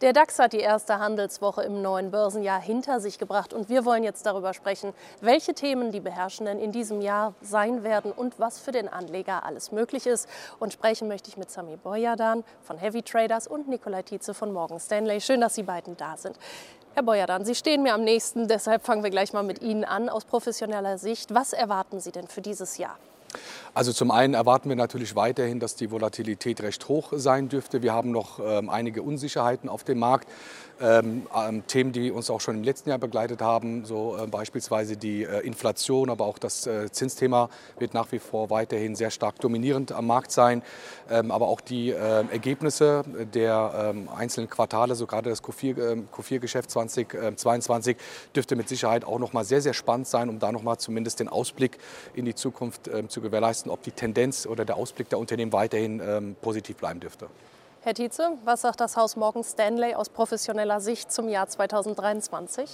Der DAX hat die erste Handelswoche im neuen Börsenjahr hinter sich gebracht und wir wollen jetzt darüber sprechen, welche Themen die beherrschenden in diesem Jahr sein werden und was für den Anleger alles möglich ist. Und sprechen möchte ich mit Sami Boyadan von Heavy Traders und Nikolai Tietze von Morgan Stanley. Schön, dass Sie beiden da sind. Herr Boyadan, Sie stehen mir am nächsten, deshalb fangen wir gleich mal mit Ihnen an aus professioneller Sicht. Was erwarten Sie denn für dieses Jahr? Also zum einen erwarten wir natürlich weiterhin, dass die Volatilität recht hoch sein dürfte. Wir haben noch ähm, einige Unsicherheiten auf dem Markt. Ähm, ähm, Themen, die uns auch schon im letzten Jahr begleitet haben, so äh, beispielsweise die äh, Inflation, aber auch das äh, Zinsthema wird nach wie vor weiterhin sehr stark dominierend am Markt sein. Ähm, aber auch die äh, Ergebnisse der ähm, einzelnen Quartale, so gerade das Q4-Geschäft ähm, 2022, dürfte mit Sicherheit auch noch mal sehr, sehr spannend sein, um da noch mal zumindest den Ausblick in die Zukunft ähm, zu gewährleisten, ob die Tendenz oder der Ausblick der Unternehmen weiterhin positiv bleiben dürfte. Herr Tietze, was sagt das Haus Morgan Stanley aus professioneller Sicht zum Jahr 2023?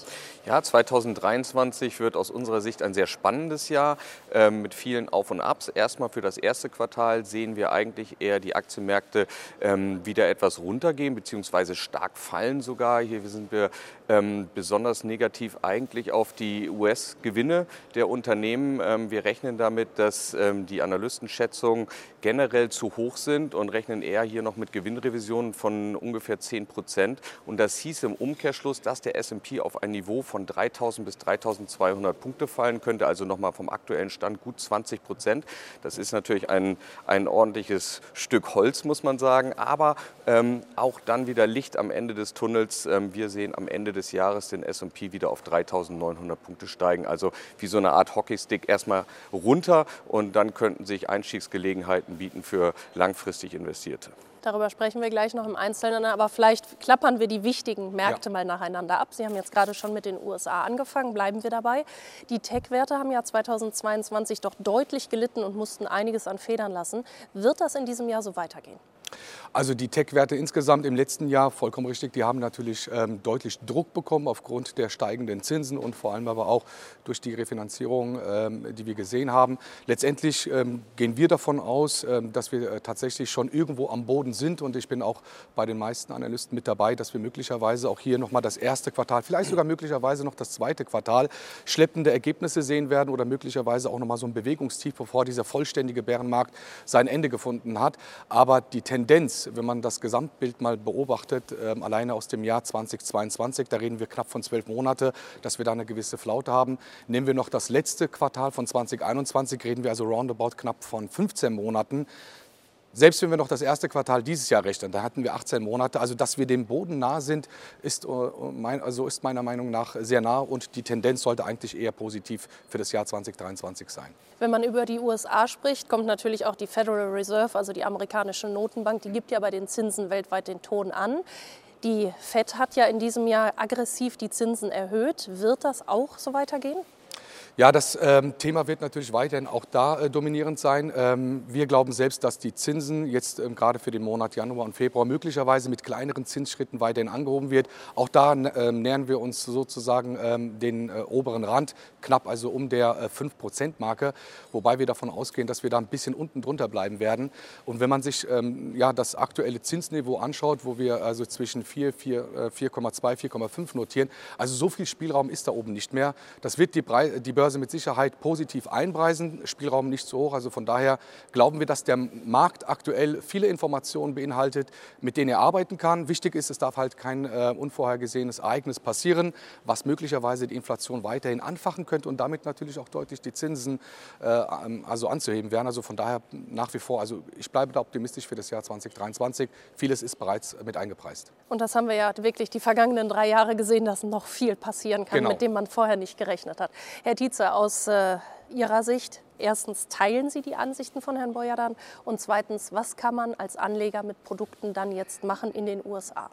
Ja, 2023 wird aus unserer Sicht ein sehr spannendes Jahr äh, mit vielen Auf und Abs. Erstmal für das erste Quartal sehen wir eigentlich eher die Aktienmärkte ähm, wieder etwas runtergehen bzw. stark fallen sogar. Hier sind wir ähm, besonders negativ eigentlich auf die US-Gewinne der Unternehmen. Ähm, wir rechnen damit, dass ähm, die Analystenschätzungen generell zu hoch sind und rechnen eher hier noch mit Gewinnen Gewinnrevision von ungefähr 10 Prozent. Und das hieß im Umkehrschluss, dass der S&P auf ein Niveau von 3.000 bis 3.200 Punkte fallen könnte, also nochmal vom aktuellen Stand gut 20 Prozent. Das ist natürlich ein, ein ordentliches Stück Holz, muss man sagen, aber ähm, auch dann wieder Licht am Ende des Tunnels. Ähm, wir sehen am Ende des Jahres den S&P wieder auf 3.900 Punkte steigen, also wie so eine Art Hockeystick erstmal runter und dann könnten sich Einstiegsgelegenheiten bieten für langfristig Investierte. Darüber sprechen wir gleich noch im Einzelnen, aber vielleicht klappern wir die wichtigen Märkte ja. mal nacheinander ab. Sie haben jetzt gerade schon mit den USA angefangen, bleiben wir dabei. Die Tech-Werte haben ja 2022 doch deutlich gelitten und mussten einiges an Federn lassen. Wird das in diesem Jahr so weitergehen? Also die Tech-Werte insgesamt im letzten Jahr, vollkommen richtig, die haben natürlich ähm, deutlich Druck bekommen aufgrund der steigenden Zinsen und vor allem aber auch durch die Refinanzierung, ähm, die wir gesehen haben. Letztendlich ähm, gehen wir davon aus, ähm, dass wir äh, tatsächlich schon irgendwo am Boden sind und ich bin auch bei den meisten Analysten mit dabei, dass wir möglicherweise auch hier nochmal das erste Quartal, vielleicht sogar möglicherweise noch das zweite Quartal schleppende Ergebnisse sehen werden oder möglicherweise auch nochmal so ein Bewegungstief, bevor dieser vollständige Bärenmarkt sein Ende gefunden hat. Aber die Tendenz wenn man das Gesamtbild mal beobachtet, äh, alleine aus dem Jahr 2022, da reden wir knapp von zwölf Monate, dass wir da eine gewisse Flaute haben. Nehmen wir noch das letzte Quartal von 2021, reden wir also roundabout knapp von 15 Monaten. Selbst wenn wir noch das erste Quartal dieses Jahr rechnen, da hatten wir 18 Monate. Also, dass wir dem Boden nah sind, ist, äh, also ist meiner Meinung nach sehr nah und die Tendenz sollte eigentlich eher positiv für das Jahr 2023 sein. Wenn man über die USA spricht, kommt natürlich auch die Federal Reserve, also die amerikanische Notenbank, die gibt ja bei den Zinsen weltweit den Ton an. Die Fed hat ja in diesem Jahr aggressiv die Zinsen erhöht. Wird das auch so weitergehen? Ja, das ähm, Thema wird natürlich weiterhin auch da äh, dominierend sein. Ähm, wir glauben selbst, dass die Zinsen jetzt ähm, gerade für den Monat Januar und Februar möglicherweise mit kleineren Zinsschritten weiterhin angehoben wird. Auch da ähm, nähern wir uns sozusagen ähm, den äh, oberen Rand, knapp also um der äh, 5-Prozent-Marke, wobei wir davon ausgehen, dass wir da ein bisschen unten drunter bleiben werden. Und wenn man sich ähm, ja, das aktuelle Zinsniveau anschaut, wo wir also zwischen 4, 4,2, 4,5 notieren, also so viel Spielraum ist da oben nicht mehr. Das wird die, Bre die Börse mit Sicherheit positiv einpreisen, Spielraum nicht so hoch. Also von daher glauben wir, dass der Markt aktuell viele Informationen beinhaltet, mit denen er arbeiten kann. Wichtig ist, es darf halt kein äh, unvorhergesehenes Ereignis passieren, was möglicherweise die Inflation weiterhin anfachen könnte und damit natürlich auch deutlich die Zinsen äh, also anzuheben werden. Also von daher nach wie vor, also ich bleibe da optimistisch für das Jahr 2023. Vieles ist bereits mit eingepreist. Und das haben wir ja wirklich die vergangenen drei Jahre gesehen, dass noch viel passieren kann, genau. mit dem man vorher nicht gerechnet hat. Herr Dietz, Spitze aus äh, Ihrer Sicht? Erstens, teilen Sie die Ansichten von Herrn Boyadan? Und zweitens, was kann man als Anleger mit Produkten dann jetzt machen in den USA?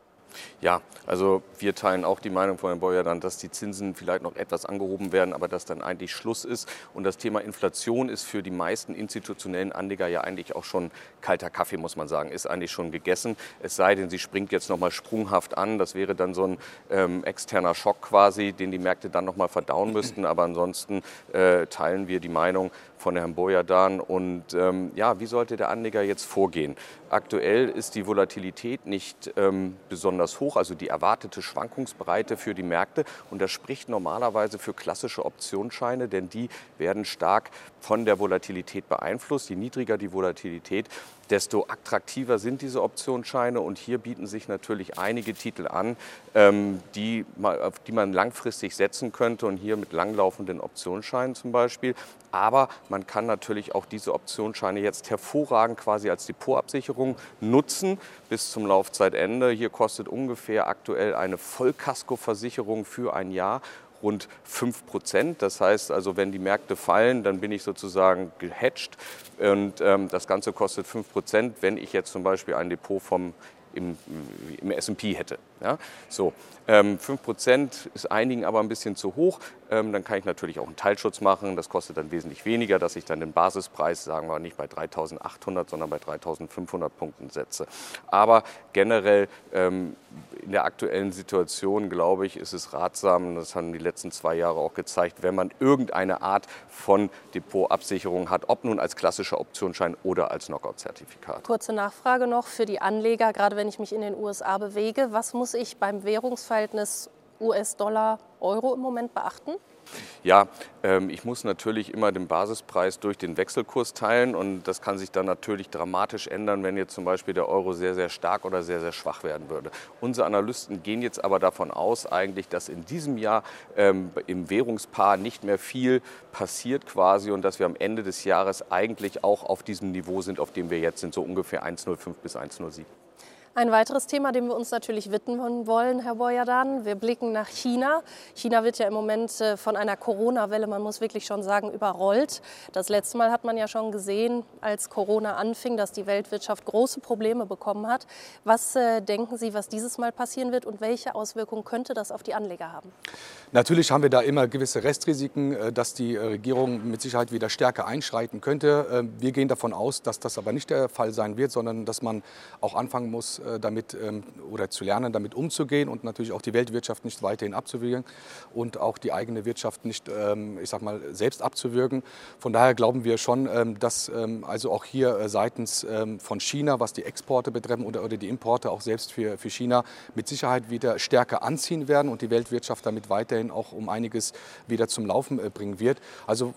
Ja, also wir teilen auch die Meinung von Herrn Beuer dann, dass die Zinsen vielleicht noch etwas angehoben werden, aber dass dann eigentlich Schluss ist. Und das Thema Inflation ist für die meisten institutionellen Anleger ja eigentlich auch schon kalter Kaffee, muss man sagen, ist eigentlich schon gegessen. Es sei denn, sie springt jetzt nochmal sprunghaft an. Das wäre dann so ein ähm, externer Schock quasi, den die Märkte dann nochmal verdauen müssten. Aber ansonsten äh, teilen wir die Meinung von Herrn Boyadan. Und ähm, ja, wie sollte der Anleger jetzt vorgehen? Aktuell ist die Volatilität nicht ähm, besonders hoch, also die erwartete Schwankungsbreite für die Märkte. Und das spricht normalerweise für klassische Optionsscheine, denn die werden stark von der Volatilität beeinflusst. Je niedriger die Volatilität, desto attraktiver sind diese Optionsscheine. Und hier bieten sich natürlich einige Titel an, ähm, die, auf die man langfristig setzen könnte. Und hier mit langlaufenden Optionsscheinen zum Beispiel. Aber man kann natürlich auch diese Optionsscheine jetzt hervorragend quasi als Depotabsicherung nutzen bis zum Laufzeitende. Hier kostet ungefähr aktuell eine Vollkaskoversicherung für ein Jahr rund 5 Prozent. Das heißt also, wenn die Märkte fallen, dann bin ich sozusagen gehatcht und ähm, das Ganze kostet 5 Prozent, wenn ich jetzt zum Beispiel ein Depot vom im, im S&P hätte. Ja? So, ähm, 5% ist einigen aber ein bisschen zu hoch. Ähm, dann kann ich natürlich auch einen Teilschutz machen. Das kostet dann wesentlich weniger, dass ich dann den Basispreis, sagen wir nicht bei 3.800, sondern bei 3.500 Punkten setze. Aber generell ähm, in der aktuellen Situation, glaube ich, ist es ratsam, das haben die letzten zwei Jahre auch gezeigt, wenn man irgendeine Art von Depotabsicherung hat, ob nun als klassischer Optionsschein oder als Knockout-Zertifikat. Kurze Nachfrage noch für die Anleger, gerade wenn ich mich in den USA bewege. Was muss ich beim Währungsverhältnis US-Dollar-Euro im Moment beachten? Ja, ähm, ich muss natürlich immer den Basispreis durch den Wechselkurs teilen und das kann sich dann natürlich dramatisch ändern, wenn jetzt zum Beispiel der Euro sehr, sehr stark oder sehr, sehr schwach werden würde. Unsere Analysten gehen jetzt aber davon aus, eigentlich, dass in diesem Jahr ähm, im Währungspaar nicht mehr viel passiert quasi und dass wir am Ende des Jahres eigentlich auch auf diesem Niveau sind, auf dem wir jetzt sind, so ungefähr 1,05 bis 1,07. Ein weiteres Thema, dem wir uns natürlich widmen wollen, Herr Boyadan, wir blicken nach China. China wird ja im Moment äh, von einer Corona-Welle, man muss wirklich schon sagen, überrollt. Das letzte Mal hat man ja schon gesehen, als Corona anfing, dass die Weltwirtschaft große Probleme bekommen hat. Was äh, denken Sie, was dieses Mal passieren wird und welche Auswirkungen könnte das auf die Anleger haben? Natürlich haben wir da immer gewisse Restrisiken, äh, dass die Regierung mit Sicherheit wieder stärker einschreiten könnte. Wir gehen davon aus, dass das aber nicht der Fall sein wird, sondern dass man auch anfangen muss, äh, damit ähm, oder zu lernen, damit umzugehen und natürlich auch die Weltwirtschaft nicht weiterhin abzuwürgen und auch die eigene Wirtschaft nicht, ähm, ich sag mal, selbst abzuwürgen. Von daher glauben wir schon, ähm, dass also auch hier äh, seitens von China, was die Exporte betreffen oder, oder die Importe auch selbst für, für China mit Sicherheit wieder stärker anziehen werden und die Weltwirtschaft damit weiterhin auch um einiges wieder zum Laufen äh, bringen wird. Also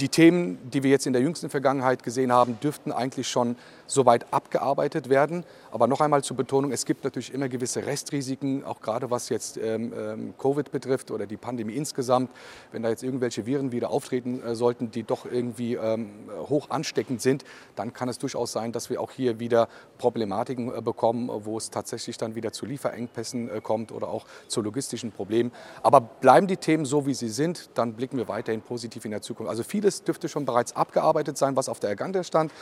die Themen, die wir jetzt in der jüngsten Vergangenheit gesehen haben, dürften eigentlich schon soweit abgearbeitet werden. Aber noch einmal zur Betonung, es gibt natürlich immer gewisse Restrisiken, auch gerade was jetzt ähm, ähm, Covid betrifft oder die Pandemie insgesamt. Wenn da jetzt irgendwelche Viren wieder auftreten äh, sollten, die doch irgendwie ähm, hoch ansteckend sind, dann kann es durchaus sein, dass wir auch hier wieder Problematiken äh, bekommen, wo es tatsächlich dann wieder zu Lieferengpässen äh, kommt oder auch zu logistischen Problemen. Aber bleiben die Themen so, wie sie sind, dann blicken wir weiterhin positiv in der Zukunft. Also vieles dürfte schon bereits abgearbeitet sein, was auf der Agenda stand.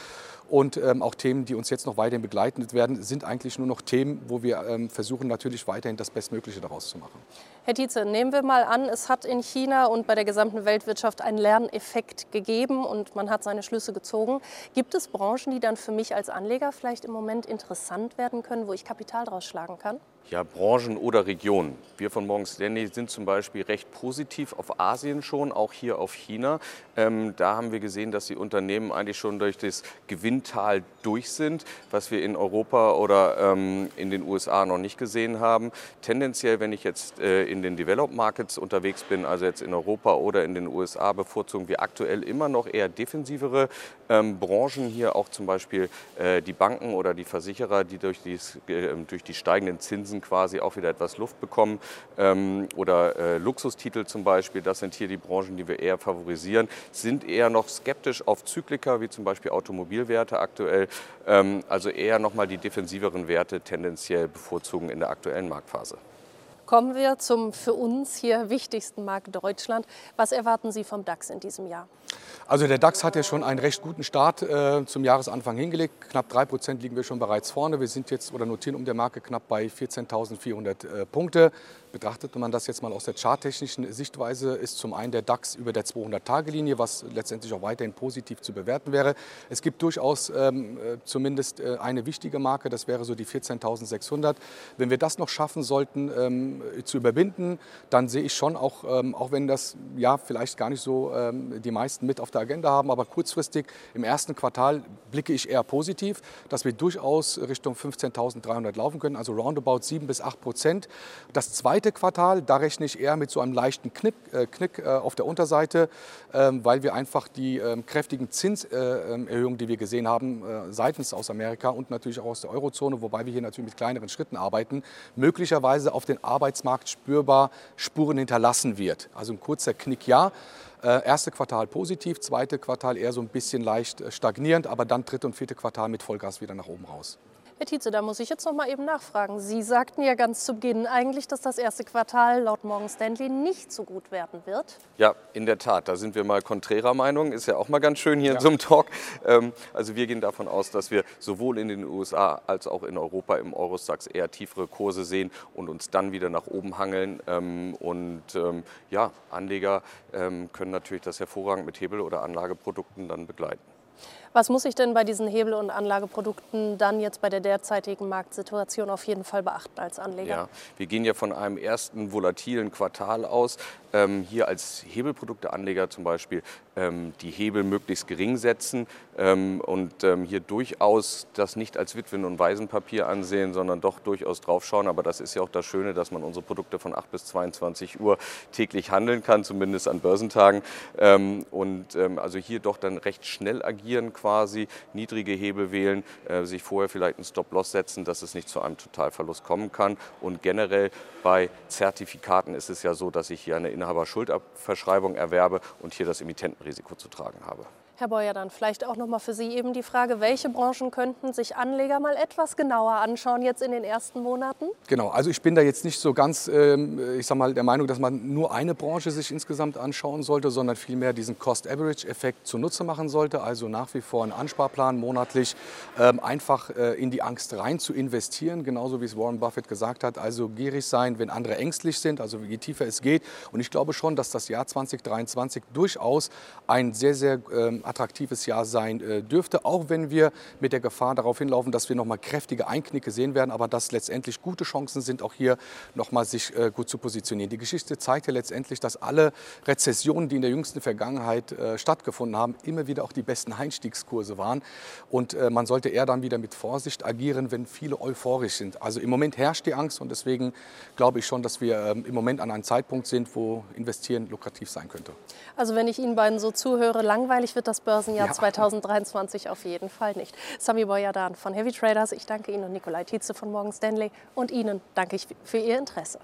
Und ähm, auch Themen, die uns jetzt noch weiterhin begleiten werden, sind eigentlich nur noch Themen, wo wir ähm, versuchen, natürlich weiterhin das Bestmögliche daraus zu machen. Herr Tietze, nehmen wir mal an, es hat in China und bei der gesamten Weltwirtschaft einen Lerneffekt gegeben und man hat seine Schlüsse gezogen. Gibt es Branchen, die dann für mich als Anleger vielleicht im Moment interessant werden können, wo ich Kapital draus schlagen kann? Ja, Branchen oder Regionen. Wir von Morgan Stanley sind zum Beispiel recht positiv auf Asien schon, auch hier auf China. Ähm, da haben wir gesehen, dass die Unternehmen eigentlich schon durch das Gewinntal durch sind, was wir in Europa oder ähm, in den USA noch nicht gesehen haben. Tendenziell, wenn ich jetzt äh, in den Developed Markets unterwegs bin, also jetzt in Europa oder in den USA, bevorzugen wir aktuell immer noch eher defensivere ähm, Branchen hier, auch zum Beispiel äh, die Banken oder die Versicherer, die durch, dies, äh, durch die steigenden Zinsen quasi auch wieder etwas Luft bekommen. Ähm, oder äh, Luxustitel zum Beispiel, das sind hier die Branchen, die wir eher favorisieren, sind eher noch skeptisch auf Zyklika, wie zum Beispiel Automobilwerte aktuell. Ähm, also eher nochmal die defensiveren Werte tendenziell bevorzugen in der aktuellen Marktphase. Kommen wir zum für uns hier wichtigsten Markt Deutschland. Was erwarten Sie vom DAX in diesem Jahr? Also der DAX hat ja schon einen recht guten Start äh, zum Jahresanfang hingelegt. Knapp 3 Prozent liegen wir schon bereits vorne. Wir sind jetzt oder notieren um der Marke knapp bei 14.400 äh, Punkte. Betrachtet man das jetzt mal aus der charttechnischen Sichtweise, ist zum einen der DAX über der 200-Tage-Linie, was letztendlich auch weiterhin positiv zu bewerten wäre. Es gibt durchaus ähm, äh, zumindest äh, eine wichtige Marke, das wäre so die 14.600. Wenn wir das noch schaffen sollten ähm, zu überwinden, dann sehe ich schon auch, ähm, auch wenn das ja vielleicht gar nicht so ähm, die meisten mit mit auf der Agenda haben. Aber kurzfristig im ersten Quartal blicke ich eher positiv, dass wir durchaus Richtung 15.300 laufen können, also roundabout 7 bis 8 Prozent. Das zweite Quartal, da rechne ich eher mit so einem leichten Knick, äh, Knick äh, auf der Unterseite, ähm, weil wir einfach die ähm, kräftigen Zinserhöhungen, die wir gesehen haben, äh, seitens aus Amerika und natürlich auch aus der Eurozone, wobei wir hier natürlich mit kleineren Schritten arbeiten, möglicherweise auf den Arbeitsmarkt spürbar Spuren hinterlassen wird. Also ein kurzer Knick ja. Äh, erste Quartal positiv, zweite Quartal eher so ein bisschen leicht äh, stagnierend, aber dann dritte und vierte Quartal mit Vollgas wieder nach oben raus. Herr Tietze, da muss ich jetzt noch mal eben nachfragen. Sie sagten ja ganz zu Beginn eigentlich, dass das erste Quartal laut Morgan Stanley nicht so gut werden wird. Ja, in der Tat. Da sind wir mal konträrer Meinung. Ist ja auch mal ganz schön hier ja. in so einem Talk. Ähm, also wir gehen davon aus, dass wir sowohl in den USA als auch in Europa im Eurostax eher tiefere Kurse sehen und uns dann wieder nach oben hangeln. Ähm, und ähm, ja, Anleger können natürlich das hervorragend mit Hebel- oder Anlageprodukten dann begleiten. Was muss ich denn bei diesen Hebel- und Anlageprodukten dann jetzt bei der derzeitigen Marktsituation auf jeden Fall beachten als Anleger? Ja, wir gehen ja von einem ersten volatilen Quartal aus. Ähm, hier als Hebelprodukteanleger zum Beispiel ähm, die Hebel möglichst gering setzen ähm, und ähm, hier durchaus das nicht als Witwen- und Waisenpapier ansehen, sondern doch durchaus draufschauen. Aber das ist ja auch das Schöne, dass man unsere Produkte von 8 bis 22 Uhr täglich handeln kann, zumindest an Börsentagen. Ähm, und ähm, also hier doch dann recht schnell agieren quasi, niedrige Hebel wählen, äh, sich vorher vielleicht einen Stop-Loss setzen, dass es nicht zu einem Totalverlust kommen kann. Und generell bei Zertifikaten ist es ja so, dass ich hier eine Inhaber-Schuldverschreibung erwerbe und hier das Emittentenrisiko zu tragen habe. Herr Beuer, dann vielleicht auch noch mal für Sie eben die Frage, welche Branchen könnten sich Anleger mal etwas genauer anschauen jetzt in den ersten Monaten? Genau, also ich bin da jetzt nicht so ganz, ähm, ich sag mal, der Meinung, dass man nur eine Branche sich insgesamt anschauen sollte, sondern vielmehr diesen Cost-Average-Effekt zunutze machen sollte. Also nach wie vor einen Ansparplan monatlich ähm, einfach äh, in die Angst rein zu investieren, genauso wie es Warren Buffett gesagt hat. Also gierig sein, wenn andere ängstlich sind, also je tiefer es geht. Und ich glaube schon, dass das Jahr 2023 durchaus ein sehr, sehr ähm, attraktives Jahr sein äh, dürfte, auch wenn wir mit der Gefahr darauf hinlaufen, dass wir nochmal kräftige Einknicke sehen werden, aber dass letztendlich gute Chancen sind, auch hier nochmal sich äh, gut zu positionieren. Die Geschichte zeigt ja letztendlich, dass alle Rezessionen, die in der jüngsten Vergangenheit äh, stattgefunden haben, immer wieder auch die besten Einstiegskurse waren. Und man sollte eher dann wieder mit Vorsicht agieren, wenn viele euphorisch sind. Also im Moment herrscht die Angst und deswegen glaube ich schon, dass wir ähm, im Moment an einem Zeitpunkt sind, wo investieren lukrativ sein könnte. Also wenn ich Ihnen beiden so zuhöre, langweilig wird das das Börsenjahr ja. 2023 auf jeden Fall nicht. Sami Boyadan von Heavy Traders, ich danke Ihnen und Nikolai Tietze von Morgan Stanley und Ihnen danke ich für Ihr Interesse.